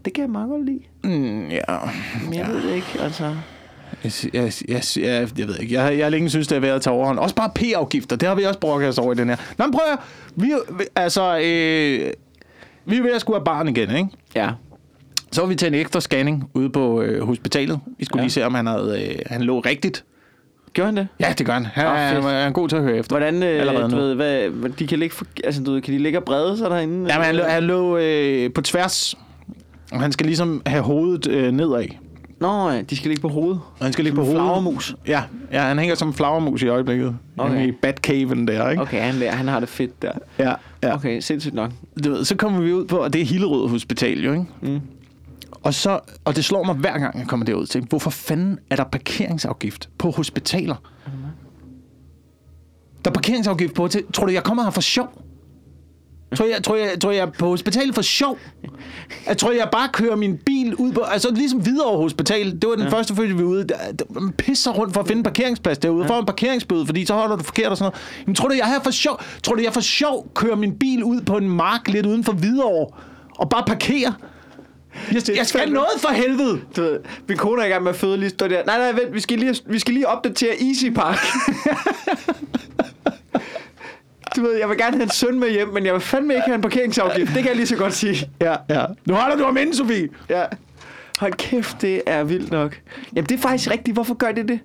det kan jeg meget godt lide. Mm, ja. Men jeg ja. ved det ikke, altså. Jeg, jeg, jeg, jeg, jeg ved ikke. Jeg, jeg har længe synes, det er værd at tage overhånd. Også bare p-afgifter. Det har vi også brokket os over i den her. Nå, men prøv at, vi, altså, øh, vi er ved at skulle have barn igen, ikke? Ja. Så var vi til en ekstra scanning ude på øh, hospitalet. Vi skulle ja. Lige se, om han, havde, øh, han lå rigtigt. Gør han det? Ja, det gør han. Han, oh, fedt. han er god til at høre efter. Hvordan, Allerede øh, du nu. ved, hvad, hvad, de kan ligge, for, altså, du ved, kan de ligge og brede sig derinde? Jamen, han lå, han lå øh, på tværs. Og han skal ligesom have hovedet øh, nedad. Nå, ja, de skal ligge på hovedet. Og han skal ligge på hovedet. flagermus. Ja, ja, han hænger som en flagermus i øjeblikket. Okay. I Batcaven der, ikke? Okay, han, lærer, han har det fedt der. Ja, ja. Okay, sindssygt nok. Du ved, så kommer vi ud på, og det er Hillerød Hospital, jo, ikke? Mm. Og, så, og det slår mig hver gang, jeg kommer derud til, hvorfor fanden er der parkeringsafgift på hospitaler? Der er parkeringsafgift på til. Tror du, jeg kommer her for sjov? Tror jeg, tror, jeg, tror jeg er på hospitalet for sjov? Jeg tror, jeg bare kører min bil ud på... Altså ligesom videre Hospital. Det var den ja. første følge, vi var ude. Man pisser rundt for at finde en parkeringsplads derude. Ja. For en parkeringsbøde, fordi så holder du forkert og sådan noget. Men tror du, jeg er her for sjov? Tror du, jeg for sjov kører min bil ud på en mark lidt uden for Hvidovre og bare parkerer? Jeg, jeg skal noget for helvede! Du ved, min kone er i gang med at føde lige står der. Nej, nej, vent, vi skal lige, vi skal lige opdatere Easy Park. du ved, jeg vil gerne have en søn med hjem, men jeg vil fandme ikke have en parkeringsafgift. Det kan jeg lige så godt sige. Ja, ja. Nu holder du om inden, Sofie. Ja. Hold kæft, det er vildt nok. Jamen, det er faktisk rigtigt. Hvorfor gør det det?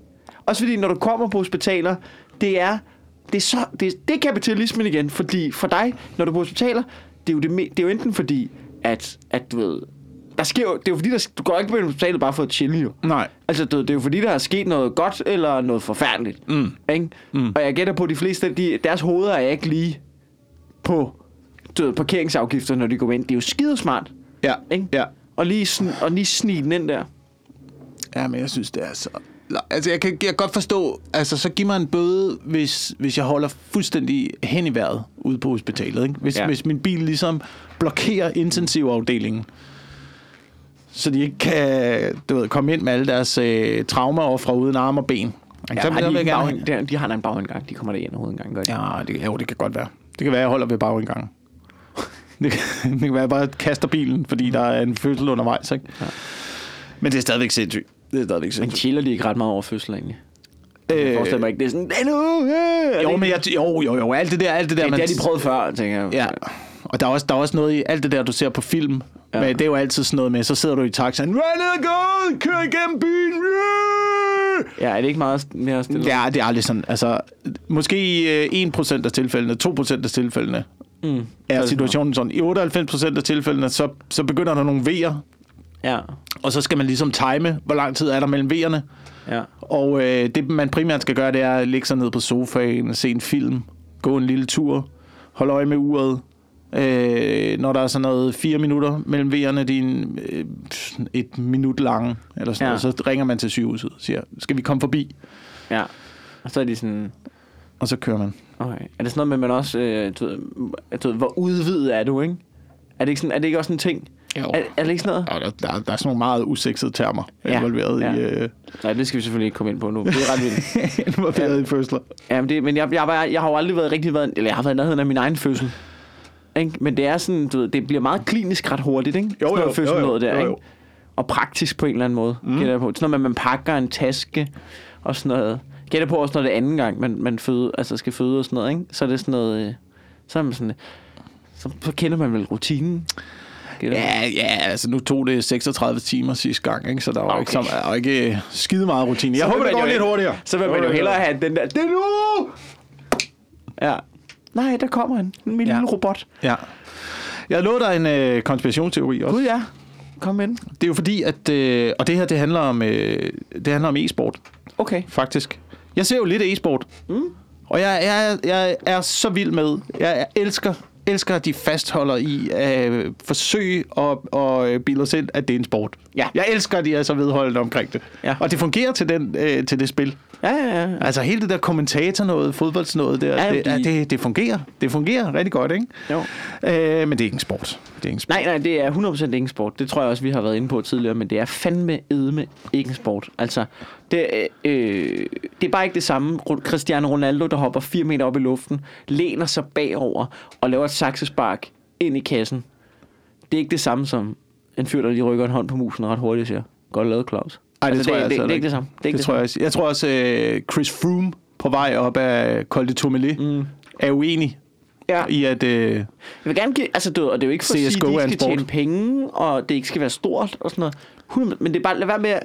Også fordi, når du kommer på hospitaler, det er, det er, så, det, det er kapitalismen igen. Fordi for dig, når du er på hospitaler, det er jo, det, det er jo enten fordi, at, at du ved, der sker jo, det er jo fordi, der, du går ikke på hospitalet bare for at chille jo. Nej. Altså, ved, det er jo fordi, der er sket noget godt eller noget forfærdeligt. Mm. Ikke? Mm. Og jeg gætter på, at de fleste, de, deres hoveder er ikke lige på du ved, parkeringsafgifter, når de går ind. Det er jo skidesmart. Ja, Ikke? ja. Og lige, sn- og lige snige den ind der. Ja, men jeg synes, det er så... Altså, jeg kan, jeg kan godt forstå... Altså, så giv mig en bøde, hvis, hvis jeg holder fuldstændig hen i vejret ude på hospitalet. Ikke? Hvis. Ja. hvis min bil ligesom blokerer intensivafdelingen, så de ikke kan du ved, komme ind med alle deres øh, traumer fra uden arme og ben. Ja, der, har de, vil jeg gerne bag, der, de har en bagindgang. De kommer der ind hovedindgang. Gør de? Ja, det, jo, det kan godt være. Det kan være, jeg holder ved bagindgangen. det, kan, det kan være, jeg bare kaster bilen, fordi der er en fødsel undervejs. Ikke? Ja. Men det er stadigvæk sindssygt. Det er stadigvæk Men sindssygt. chiller de ikke ret meget over fødsel egentlig? Jeg Øh, forestiller mig ikke, det er sådan, det er nu! Øh, er jo, men jeg, jo, jo, jo, alt det der, alt det der, det, man, det har de prøvet før, tænker jeg. Ja, og der er, også, der er også noget i alt det der, du ser på film. Ja. Men det er jo altid sådan noget med, så sidder du i taxaen, run and go, kør igennem byen. Ja, er det ikke meget mere stille? Ja, det er aldrig sådan. Altså, måske i øh, 1% af tilfældene, 2% af tilfældene, Mm. er situationen sådan. I 98% af tilfældene, så, så begynder der nogle V'er, Ja, og så skal man ligesom time, hvor lang tid er der mellem V'erne. ja. Og øh, det, man primært skal gøre, det er at ligge sig ned på sofaen, se en film, gå en lille tur, holde øje med uret. Øh, når der er sådan noget fire minutter mellem V'erne, de er en, øh, et minut lange, eller sådan Ja. ja. noget, så ringer man til sygehuset og siger, skal vi komme forbi? ja. Og så er de sådan... Og så kører man. Okay. Er det sådan noget med, at man også... Øh, du, du ved, hvor udvidet er du, ikke? Er det ikke, sådan, er det ikke også en ting? Jo. Er, er det ikke sådan noget? Og der, der, der er sådan nogle meget usexede termer Ja. involveret, Ja. i, øh, Nej, det skal vi selvfølgelig ikke komme ind på nu. Det er ret vildt. involveret i fødsler. Ja, men, det, men jeg, jeg, jeg, jeg har jo aldrig været rigtig været... Eller jeg har været i nærheden af min egen fødsel. Ikke? Men det er sådan, du ved, det bliver meget klinisk ret hurtigt, ikke? Jo, Sådan noget jo, fødsel jo, jo, der, jo, jo. ikke? Og praktisk på en eller anden måde. Mm. Gætter på. Sådan noget at man pakker en taske og sådan noget. Gætter på også, når det er anden gang, man, man føde, altså skal føde og sådan noget, ikke? Så er det sådan noget... øh, Så er man sådan... Så, så kender man vel rutinen. Ja, ja, altså nu tog det 36 timer sidste gang, ikke? så der var Okay. ikke, så, der var ikke øh, skide meget rutine. Jeg Så håber, det går lidt hurtigere. Så vil man jo hellere have den der... Det nu! Ja. Nej, der kommer han. Min Ja. lille robot. Ja. Jeg lovet dig en øh, konspirationsteori også. Gud ja. Kom ind. Det er jo fordi, at... Øh, og det her, det handler om, øh, det handler om e-sport, Okay. faktisk. Jeg ser jo lidt e-sport. Mm. Og jeg, jeg, jeg er så vild med... Jeg elsker elsker, at de fastholder i at øh, forsøge at, at øh, bilde os ind, at det er en sport. Ja. Jeg elsker, at de er så vedholdende omkring det. Ja. Og det fungerer til, den, øh, til det spil. Ja, ja, ja. Altså hele det der kommentator noget, fodboldsnået der, Ja, det, de- de... det, det fungerer. Det fungerer rigtig godt, ikke? Jo. Øh, men det er ikke en sport. Det er ikke en sport. Nej, nej, det er 100% ikke en sport. Det tror jeg også, vi har været inde på tidligere, men det er fandme edme ikke en sport. Altså, det, øh, det er bare ikke det samme. Cristiano Ronaldo, der hopper 4 meter op i luften, læner sig bagover og laver et saksespark ind i kassen. Det er ikke det samme som en fyr, der lige rykker en hånd på musen ret hurtigt og siger, godt lavet, Claus. Ej, det, Altså, tror jeg det, det, altså det, er ikke det samme. Det er ikke Det, tror jeg også. Jeg tror også, øh, Chris Froome på vej op af Col de Tourmalet mm. er uenig Ja. i, at... Øh, Jeg vil gerne give, altså du, og det er jo ikke for at sige, at CS:GO de skal sport. tjene penge, og det ikke skal være stort og sådan noget. 100, men det er bare, lad være med at,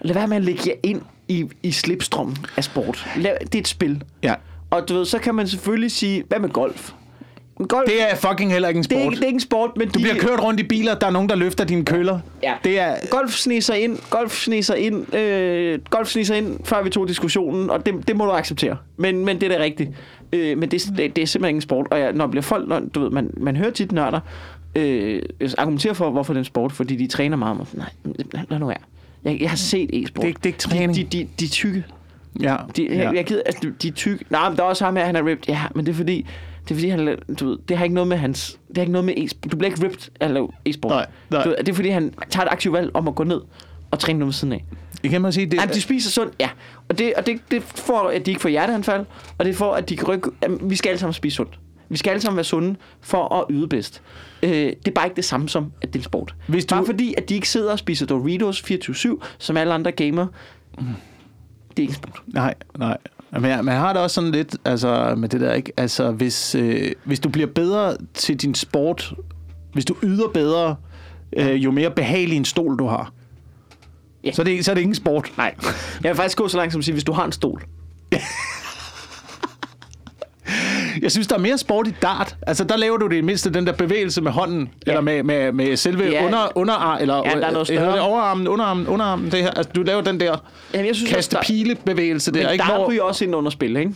lad være med at lægge jer ind i, i slipstrømmen af sport. Lav, det er et spil. ja. Og du ved, så kan man selvfølgelig sige, hvad med golf? Golf, Det er fucking heller ikke en det er, sport. ikke, det er ikke en sport, men Du bliver kørt rundt i biler, der er nogen, der løfter dine køller. Ja. Det er... Golf sneser ind, golf sneser ind, øh, golf sneser ind, før vi tog diskussionen, og det, det må du acceptere. Men, men det er da rigtigt. Øh, men det, det, det er simpelthen ikke en sport. Og jeg, når bliver folk, når, du ved, man, man hører tit nørder, øh, argumentere for, hvorfor det er en sport, fordi de træner meget. Men Nej, lad, nu være. Jeg, jeg har set e-sport. Det det er ikke træning. De, de, de, de tykke. Ja. De, ja. jeg, jeg gider, altså, de- de er tykke. Nej, men der er også ham her, han er ripped. Ja, men det er fordi, det er fordi, han, du ved, det har ikke noget med hans, det har ikke noget med e-sport. Du bliver ikke ripped af at lave e-sport. Nej, nej. Du ved, det er fordi, han tager et aktivt valg om at gå ned og træne noget ved siden af. Det kan man sige. Det, Jamen, de spiser sundt, ja. Og det, og det, det får, at de ikke får hjerteanfald, og det får, at de kan rykke... Jamen, vi skal alle sammen spise sundt. Vi skal alle sammen være sunde for at yde bedst. Øh, det er bare ikke det samme som, at det er sport. Hvis du- Bare fordi, at de ikke sidder og spiser Doritos 24-7, som alle andre gamer. Det er ikke sport. Nej, nej. Men jeg, jeg har det også sådan lidt, altså med det der, ikke? Altså, hvis, øh, hvis du bliver bedre til din sport, hvis du yder bedre, øh, jo mere behagelig en stol du har, Ja. så, er det, så er det ingen sport. Nej. Jeg vil faktisk gå så langt som at sige, hvis du har en stol. Jeg synes, der er mere sport i dart. Altså, der laver du det i mindste den der bevægelse med hånden, ja. eller med, med, med selve Ja. under, underarm, eller Ja, der er noget øh, det større. overarmen, underarmen, underarmen, det her. Altså, du laver den der Jamen, jeg synes, kaste pile bevægelse der, Men ikke? der Hvor, ryger også ind under spil, ikke?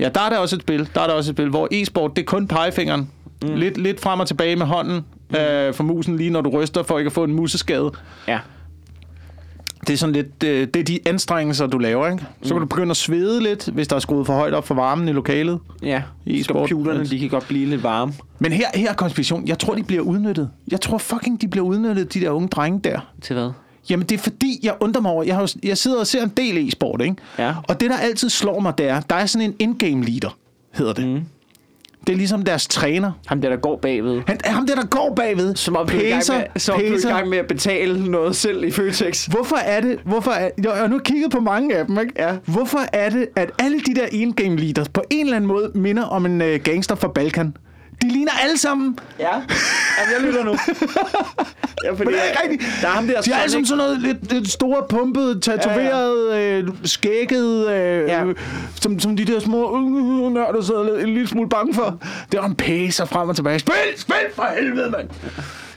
ja, der er der også et spil, der er der også et spil, hvor e-sport, det er kun pegefingeren. Mm. Lidt, lidt frem og tilbage med hånden mm. øh, for musen, lige når du ryster, for ikke at få en museskade. Ja. Det er sådan lidt, øh, det er de anstrengelser, du laver, ikke? Så kan du begynde at svede lidt, hvis der er skruet for højt op for varmen i lokalet. Ja. E-sport. Computerne, de kan godt blive lidt varme. Men her, her er konspiration. Jeg tror, de bliver udnyttet. Jeg tror fucking, de bliver udnyttet, de der unge drenge der. Til hvad? Jamen, det er fordi, jeg undrer mig over, jeg, har, jeg sidder og ser en del e-sport, ikke? Ja. Og det, der altid slår mig, det er, der er sådan en in-game leader, hedder det. Mm. Det er ligesom deres træner. Ham der, der går bagved. Han, ham der, der går bagved. Som om du er i gang med, som om du er i gang med at betale noget selv i Føtex. Hvorfor er det, hvorfor er, jeg har nu kigget på mange af dem, ikke? Ja. Hvorfor er det, at alle de der in-game leaders på en eller anden måde minder om en uh, gangster fra Balkan? De ligner alle sammen. Ja, Jamen, jeg lytter nu. ja, fordi Men det er ikke rigtigt. Der er ham der De er alle sammen sådan noget lidt, lidt store, pumpede, tatoveret, ja, ja. Øh, skægget, øh, Ja. som, som de der små øh, nørder sidder lidt- en lille smule bange for. Det er en pacer frem og tilbage. Spil, spil for helvede, mand!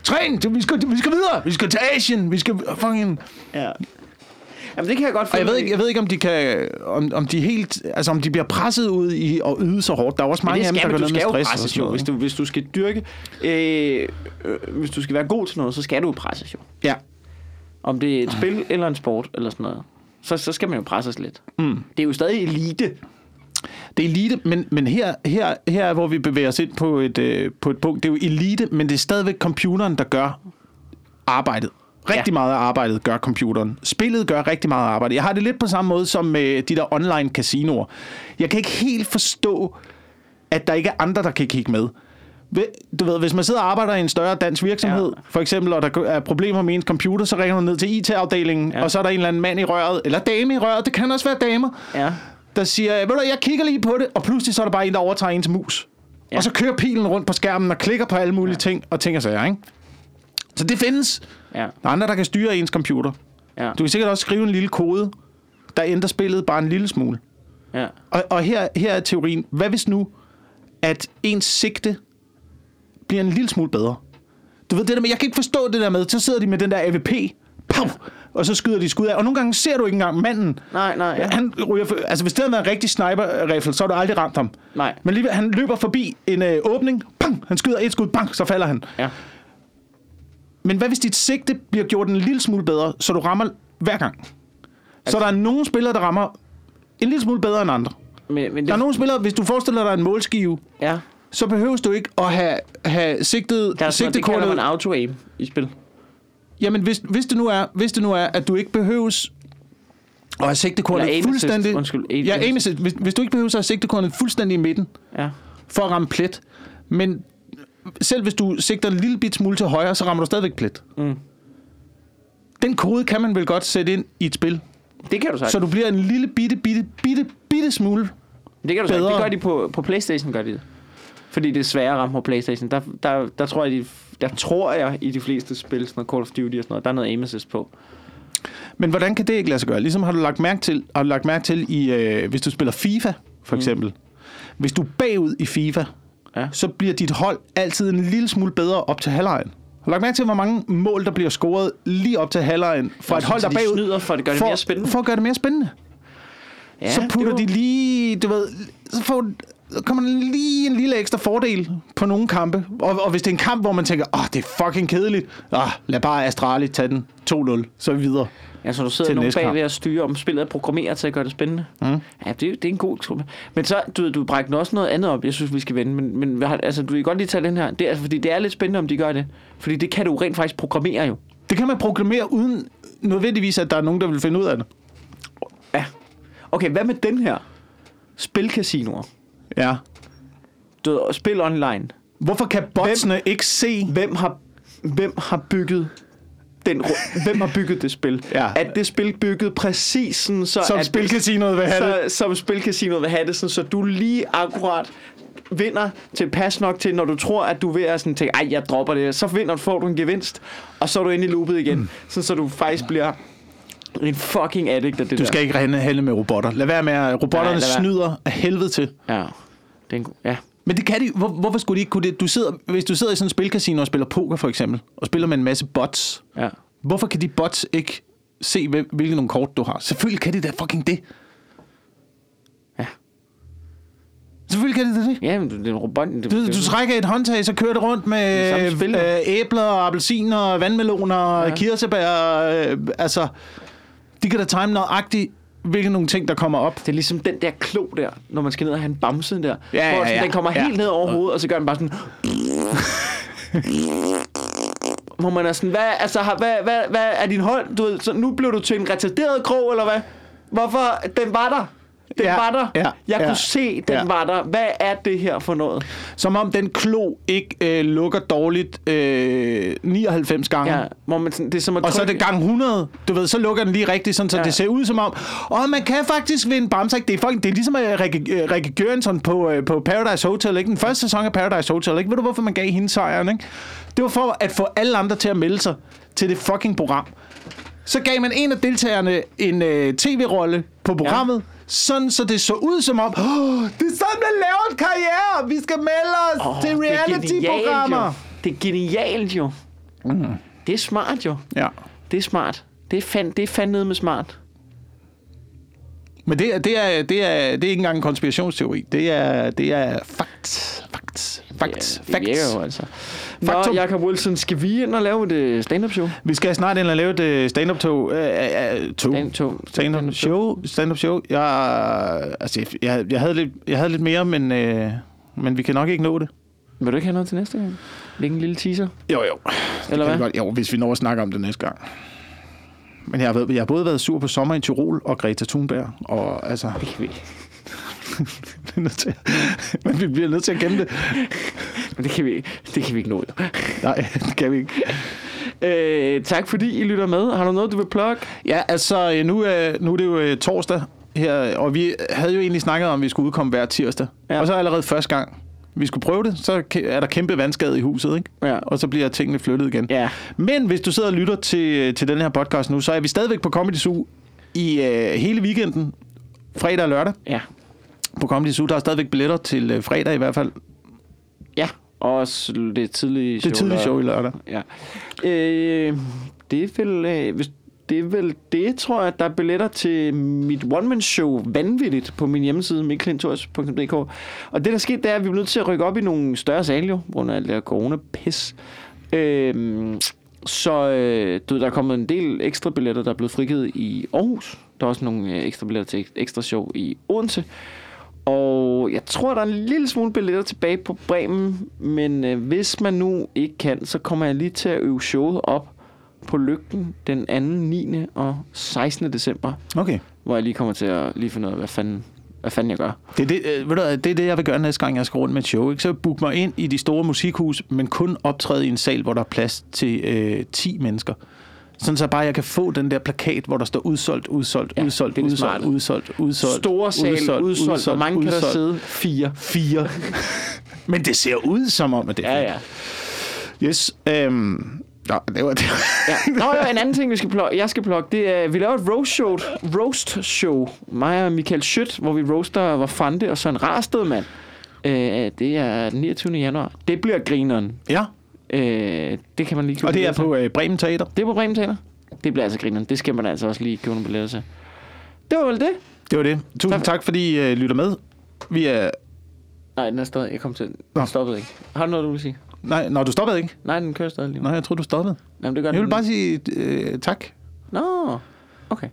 Træn, vi skal, vi skal videre. Vi skal til Asien. Vi skal fucking... Ja. Jamen, det kan jeg godt Og jeg ved ikke, jeg ved ikke om de kan, om, om de helt, altså om de bliver presset ud i at yde så hårdt. Der er også mange af dem, der går ned med stress. presses jo. Hvis du, hvis du skal dyrke... Øh, øh, hvis du skal være god til noget, så skal du presses jo. Ja. Om det er et spil eller en sport eller sådan noget. Så, så skal man jo presses lidt. Mm. Det er jo stadig elite. Det er elite, men, men her, her, her er, hvor vi bevæger os ind på et, øh, på et punkt. Det er jo elite, men det er stadigvæk computeren, der gør arbejdet. Rigtig Ja. ja. meget af arbejdet gør computeren. Spillet gør rigtig meget arbejde. Jeg har det lidt på samme måde som med de der online casinoer. Jeg kan ikke helt forstå, at der ikke er andre, der kan kigge med. Du ved, hvis man sidder og arbejder i en større dansk virksomhed, Ja. ja. for eksempel, og der er problemer med ens computer, så ringer du ned til IT-afdelingen, Ja. ja. og så er der en eller anden mand i røret, eller dame i røret, det kan også være damer, Ja. der siger, ved du, jeg kigger lige på det, og pludselig så er der bare en, der overtager ens mus. Ja. Ja. Og så kører pilen rundt på skærmen og klikker på alle mulige ja. ting og ting og sager, ikke? Så det findes. Ja. Der er andre, der kan styre ens computer. Ja. Du kan sikkert også skrive en lille kode, der ændrer spillet bare en lille smule. ja. Og, og her, her er teorien. Hvad hvis nu, at ens sigte bliver en lille smule bedre? Du ved det der med, jeg kan ikke forstå det der med, så sidder de med den der AVP, pow, og så skyder de skud af. Og nogle gange ser du ikke engang manden. Nej, nej, ja. Han ryger, for- altså hvis det havde været en rigtig sniper-rifle, så har du aldrig ramt ham. Nej. Men alligevel, han løber forbi en øh, åbning, bang, han skyder et skud, bang, så falder han. Ja. Men hvad hvis dit sigte bliver gjort en lille smule bedre, så du rammer hver gang? Så der er nogle spillere, der rammer en lille smule bedre end andre. Men, men det, Der er nogle spillere, hvis du forestiller dig en målskive, ja. så behøves du ikke at have, have sigtet, Der er sådan, det kalder man auto-aim i spil. Jamen, hvis, hvis, det nu er, hvis det nu er, at du ikke behøves at have assist. fuldstændig... Undskyld, aim ja, aim assist. assist. Hvis, hvis du ikke behøver at have sigtekornet fuldstændig i midten, Ja. for at ramme plet, men selv hvis du sigter en lille bit smule til højre, så rammer du stadigvæk plet. Mm. Den kode kan man vel godt sætte ind i et spil, Det kan du sagt. så du bliver en lille bitte, bitte, bitte, bitte smule. Det kan du sige. Det gør de på, på Playstation, gør de det. Fordi det er sværere at ramme på Playstation. Der, der, der, tror jeg, de, der tror jeg, i de fleste spil, sådan noget Call of Duty og sådan noget, der er noget aim assist på. Men hvordan kan det ikke lade sig gøre? Ligesom har du lagt mærke til, har du lagt mærke til i, øh, hvis du spiller FIFA, for eksempel. Hvis du er bagud i FIFA, Ja. så bliver dit hold altid en lille smule bedre op til halvlejen. Har lagt mærke til, hvor mange mål, der bliver scoret lige op til halvlejen fra et hold, der de bagud? snyder for at gøre det mere spændende? For at gøre det mere spændende. Ja, så putter det de lige, du ved, så får, så kommer der lige en lille ekstra fordel på nogle kampe. Og, og hvis det er en kamp, hvor man tænker, åh, det er fucking kedeligt. Ah, lad bare Astrali tage den 2-0, så er vi videre. Ja, så du sidder nogen bag ved at styre, om spillet er programmeret til at gøre det spændende. Mm. Ja, det, er- det er en god truppe. Men så, du, du brækker også noget andet op, jeg synes, vi skal vende. Men, men altså, du kan godt lige tage den her. Det er, altså, fordi det er lidt spændende, om de gør det. Fordi det kan du rent faktisk programmere jo. Det kan man programmere uden nødvendigvis, at der er nogen, der vil finde ud af det. Ja. Okay, hvad med den her? Spilcasinoer. Ja. Du spil online. Hvorfor kan botsene hvem, ikke se... Hvem har, hvem har bygget den, hvem har bygget det spil? Ja. Er det spil bygget præcis sådan, så Som at spilcasinoet vil have det? så, som spilcasinoet vil have det, sådan, så du lige akkurat vinder til pas nok til, når du tror, at du er ved at sådan tænke, ej, jeg dropper det, så vinder, får du en gevinst, og så er du inde i loopet igen, mm. sådan, så du faktisk bliver en fucking addict af det Du der. skal ikke handle, handle med robotter. Lad være med at... Robotterne Nej, snyder af helvede til. Ja, det er en, ja. Men det kan de. Hvor, hvorfor skulle de ikke kunne det? Du sidder, hvis du sidder i sådan en spilcasino og spiller poker for eksempel, og spiller med en masse bots, ja. hvorfor kan de bots ikke se, hvil- hvilke nogle kort du har? Selvfølgelig kan de da fucking det. Ja. Selvfølgelig kan de da det. Ja, men det er en robot. Det, Du, det, du trækker et håndtag, så kører det rundt Det med jo. øh, æbler, appelsiner, vandmeloner, ja. kirsebær. Øh, altså, de kan da time nøjagtigt, hvilke nogle ting, der kommer op. det er ligesom den der klo der, når man skal ned og have en bamse der. Ja, hvor ja, ja. den kommer Ja. helt ned over hovedet, og så gør den bare sådan... Hvor man er sådan, hvad, altså, har, hvad, hvad, hvad er din hold? Du ved, så nu blev du til en retarderet krog, eller hvad? Hvorfor? Den var der. Den Ja, var der. ja, Jeg ja, kunne se, den ja. var der. Hvad er det her for noget? Som om den klo ikke øh, lukker dårligt øh, 99 gange. Ja, hvor man det er som at Og så er det gang 100. Du ved, så lukker den lige rigtigt, sådan, så Ja. det ser ud som om, og man kan faktisk vinde Bamsek. Det er, fucking, det er ligesom uh, Rikke, uh, Rikke på, uh, på Paradise Hotel. Ikke? Den første sæson af Paradise Hotel. Ikke? Ved du, hvorfor man gav hende sejren? Ikke? Det var for at få alle andre til at melde sig til det fucking program. Så gav man en af deltagerne en uh, tv-rolle på programmet, ja. sådan så det så ud som om, oh, det er sådan, man laver en karriere. Vi skal melde os oh, til er reality-programmer. Det er genialt jo. Mm. Det er smart jo. Ja. Det er smart. Det er, fand, det er fandme med smart. Men det er, det er, det er, det er ikke engang en konspirationsteori. Det er, det er fakt. Fakt. Fakt. Ja, det virker Facts. jo altså. Nå, Faktum. Jacob Wilson, skal vi ind og lave et øh, stand-up show? Vi skal snart ind og lave et øh, stand-up-tog. Øh, øh, tog. Stand-up- Stand-up show. Stand-up show. Jeg, altså, jeg, jeg, havde lidt, jeg havde lidt mere, men, øh, men vi kan nok ikke nå det. Vil du ikke have noget til næste gang? Lægge en lille teaser? Jo, jo. Eller hvad? Godt, jo, hvis vi når at snakke om det næste gang. Men jeg har, været, jeg har både været sur på sommer i Tirol og Greta Thunberg. Og altså, Det kan vi. vi nødt til, men vi bliver nødt til at gemme det. Men det kan vi. Det kan vi ikke nå. Nej, det kan vi ikke. Øh, tak fordi I lytter med. Har du noget, du vil plukke? Ja, altså øh, nu, er, nu er det jo øh, torsdag her, og vi havde jo egentlig snakket om, at vi skulle udkomme hver tirsdag. Ja. Og så allerede første gang, vi skulle prøve det, så er der kæmpe vandskade i huset, ikke? Ja. Og så bliver tingene flyttet igen. Ja. Men hvis du sidder og lytter til, til den her podcast nu, så er vi stadigvæk på Comedy Zoo i øh, hele weekenden, fredag og lørdag Ja. På Comedy Zoo. Der er stadigvæk billetter til øh, fredag i hvert fald. Ja. Og også det tidlige show. Det tidlige show i lørdag. Ja. Øh, det er vel... Øh, hvis det er vel det, tror jeg, at der er billetter til mit one-man-show vanvittigt på min hjemmeside, mikkelintorius.dk. Og det, der skete, det er, at vi er nødt til at rykke op i nogle større sale, jo, grund af alt det her corona-pis. Øh, så øh, du der er kommet en del ekstra billetter, der er blevet frigivet i Aarhus. Der er også nogle øh, ekstra billetter til ekstra show i Odense. Og jeg tror, der er en lille smule billetter tilbage på Bremen, men øh, hvis man nu ikke kan, så kommer jeg lige til at øve showet op på Lygten den 2., 9. og 16. december, Okay. hvor jeg lige kommer til at lige finde ud af, hvad fanden, hvad fanden jeg gør. Det er det, øh, ved du, det er det, jeg vil gøre næste gang, jeg skal rundt med et show. Ikke? Så book mig ind i de store musikhus, men kun optræde i en sal, hvor der er plads til øh, 10 mennesker. Sådan så bare jeg kan få den der plakat, hvor der står udsolgt, udsolgt, Ja, udsolgt, udsolgt, smarte. udsolgt, udsolgt. Store sal, udsolgt, udsolgt, udsolgt. Hvor mange kan der sidde? Fire. Fire. men det ser ud som om, at det er Ja, ja. Yes. Øhm, nå, det var det. ja. Nå, ja, en anden ting, vi skal plukke, jeg skal plukke, det er, vi laver et roast show, roast show, mig og Michael Schødt, hvor vi roaster var Fante og Søren Rarsted, mand. Øh, det er den 29. januar. Det bliver grineren. ja, Øh, det kan man lige købe og det er på øh, Bremen Teater. Det er på Bremen Teater. Det bliver altså grineren. Det skal man altså også lige købe nogle billetter til. Det var vel det? Det var det. Tusind Tak. tak, fordi I øh, lytter med. Vi er... Nej, den er stadig. Jeg kom til. Nå. Den stoppede ikke. Har du noget, du vil sige? Nej, når du stoppede ikke? Nej, den kører stadig lige. Nej, jeg tror du stoppede. Jamen, det gør Jeg den. vil bare sige øh, tak. Nå, okay.